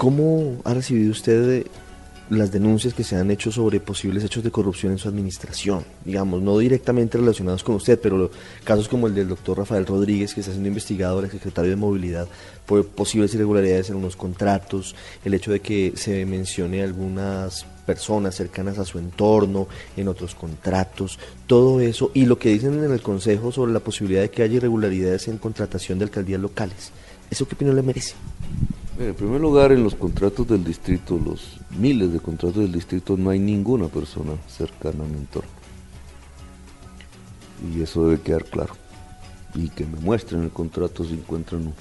¿Cómo ha recibido usted las denuncias que se han hecho sobre posibles hechos de corrupción en su administración? Digamos, no directamente relacionados con usted, pero casos como el del doctor Rafael Rodríguez, que está siendo investigado, el secretario de Movilidad, por posibles irregularidades en unos contratos, el hecho de que se mencione algunas personas cercanas a su entorno, en otros contratos, todo eso, y lo que dicen en el Consejo sobre la posibilidad de que haya irregularidades en contratación de alcaldías locales. ¿Eso qué opinión le merece? En primer lugar, en los contratos del distrito, los miles de contratos del distrito, no hay ninguna persona cercana a mi entorno. Y eso debe quedar claro. Y que me muestren el contrato si encuentran uno.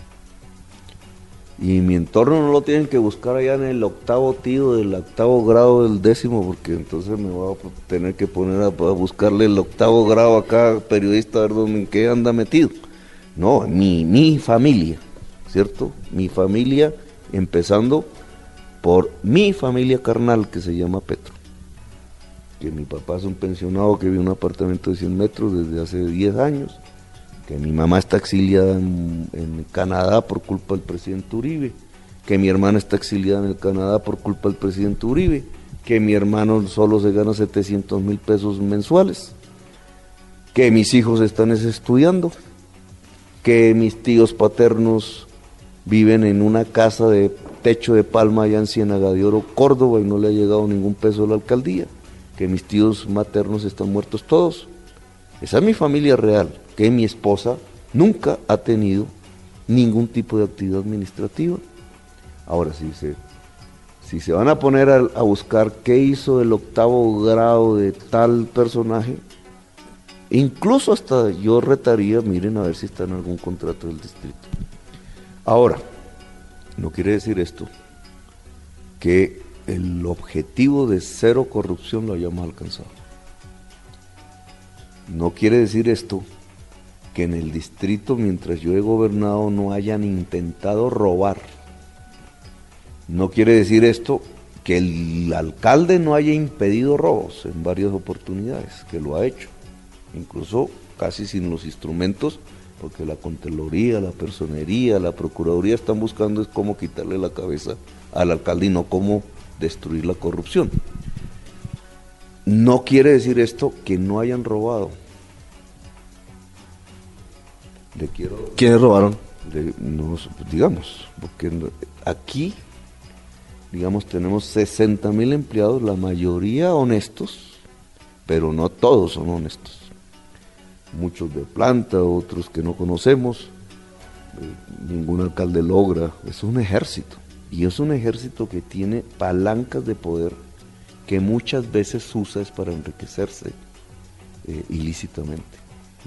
Y mi entorno no lo tienen que buscar allá en el octavo tío del octavo grado del décimo, porque entonces me voy a tener que poner a, buscarle el octavo grado acá, periodista, a ver dónde, en qué anda metido. No, mi, mi familia, ¿cierto? Mi familia, empezando por mi familia carnal, que se llama Petro. Que mi papá es un pensionado que vive en un apartamento de 100 metros desde hace 10 años. Que mi mamá está exiliada en, Canadá por culpa del presidente Uribe, que mi hermana está exiliada en el Canadá por culpa del presidente Uribe, que mi hermano solo se gana 700 mil pesos mensuales, que mis hijos están estudiando, que mis tíos paternos viven en una casa de techo de palma allá en Ciénaga de Oro, Córdoba, y no le ha llegado ningún peso a la alcaldía, que mis tíos maternos están muertos todos. Esa es mi familia real que mi esposa nunca ha tenido ningún tipo de actividad administrativa. Ahora, si se, si se van a poner a, buscar qué hizo el octavo grado de tal personaje, incluso hasta yo retaría, miren a ver si está en algún contrato del distrito. Ahora, no quiere decir esto que el objetivo de cero corrupción lo hayamos alcanzado. No quiere decir esto que en el distrito mientras yo he gobernado no hayan intentado robar. No quiere decir esto que el alcalde no haya impedido robos en varias oportunidades, que lo ha hecho, incluso casi sin los instrumentos, porque la Conteloría, la Personería, la Procuraduría están buscando es cómo quitarle la cabeza al alcalde y no cómo destruir la corrupción. No quiere decir esto que no hayan robado, ¿Quiénes robaron? digamos, porque aquí, digamos, tenemos 60 mil empleados, la mayoría honestos, pero no todos son honestos. Muchos de planta, otros que no conocemos, eh, ningún alcalde logra, es un ejército. Y es un ejército que tiene palancas de poder que muchas veces usa es para enriquecerse eh, ilícitamente.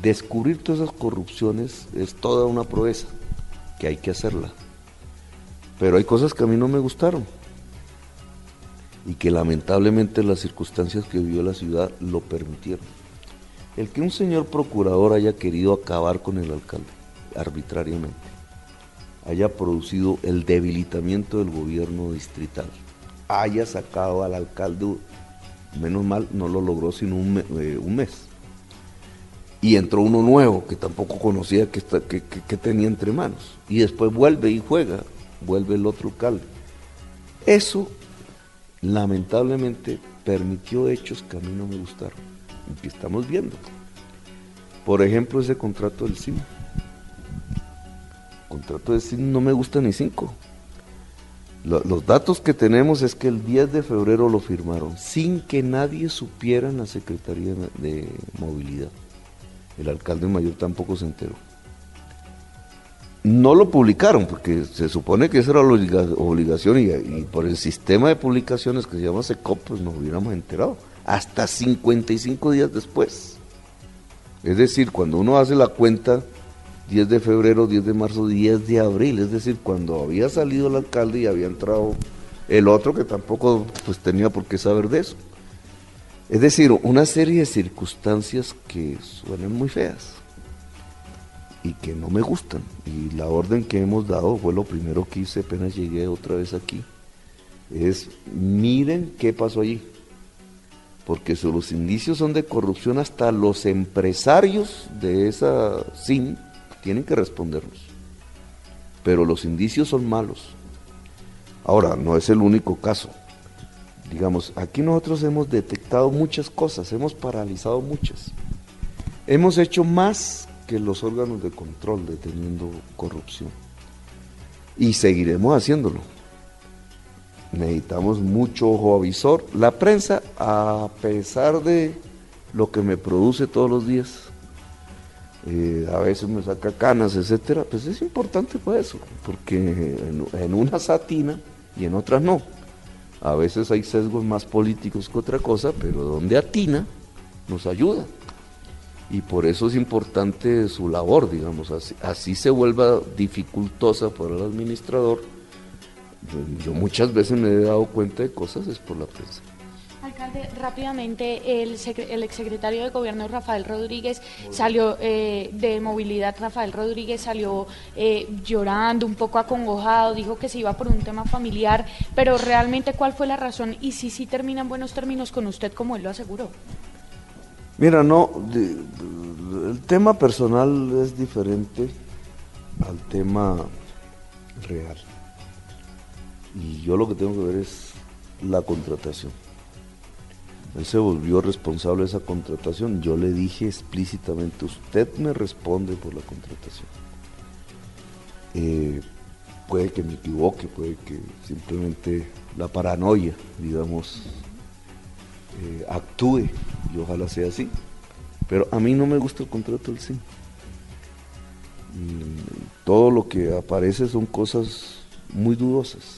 Descubrir todas esas corrupciones es toda una proeza, que hay que hacerla. Pero hay cosas que a mí no me gustaron y que lamentablemente las circunstancias que vivió la ciudad lo permitieron. El que un señor procurador haya querido acabar con el alcalde arbitrariamente, haya producido el debilitamiento del gobierno distrital, haya sacado al alcalde, menos mal no lo logró sino un, eh, mes, y entró uno nuevo que tampoco conocía que, que, tenía entre manos. Y después vuelve y juega, vuelve el otro alcalde. Eso, lamentablemente, permitió hechos que a mí no me gustaron que estamos viendo. Por ejemplo, ese contrato del CIM. contrato del CIM no me gusta ni cinco. los datos que tenemos es que el 10 de febrero lo firmaron sin que nadie supiera en la Secretaría de Movilidad. El alcalde mayor tampoco se enteró. No lo publicaron porque se supone que esa era la obligación y, por el sistema de publicaciones que se llama SECOP, pues nos hubiéramos enterado. Hasta 55 días después. Es decir, cuando uno hace la cuenta 10 de febrero, 10 de marzo, 10 de abril, es decir, cuando había salido el alcalde y había entrado el otro que tampoco pues tenía por qué saber de eso. Es decir, una serie de circunstancias que suenan muy feas y que no me gustan. Y la orden que hemos dado fue lo primero que hice apenas llegué otra vez aquí. Es miren qué pasó allí. Porque si los indicios son de corrupción, hasta los empresarios de esa SIM tienen que respondernos. Pero los indicios son malos. Ahora, no es el único caso. Digamos, aquí nosotros hemos detectado muchas cosas, hemos paralizado muchas. Hemos hecho más que los órganos de control deteniendo corrupción. Y seguiremos haciéndolo. Necesitamos mucho ojo avisor. La prensa, a pesar de lo que me produce todos los días, eh, a veces me saca canas, etcétera, pues es importante para eso, porque en, en unas atina y en otras no. A veces hay sesgos más políticos que otra cosa, pero donde atina nos ayuda y por eso es importante su labor, digamos, así, se vuelva dificultosa para el administrador. Yo muchas veces me he dado cuenta de cosas es por la prensa. Alcalde, rápidamente, el, el exsecretario de Gobierno Rafael Rodríguez salió eh, de movilidad, Rafael Rodríguez salió eh, llorando, un poco acongojado, dijo que se iba por un tema familiar, pero realmente cuál fue la razón y si sí termina en buenos términos con usted como él lo aseguró. Mira, no, el tema personal es diferente al tema real. Y yo lo que tengo que ver es la contratación. Él se volvió responsable de esa contratación. Yo le dije explícitamente, usted me responde por la contratación. Eh, puede que me equivoque, puede que simplemente la paranoia, digamos, eh, actúe y ojalá sea así. Pero a mí no me gusta el contrato del sí. Mm, todo lo que aparece son cosas muy dudosas.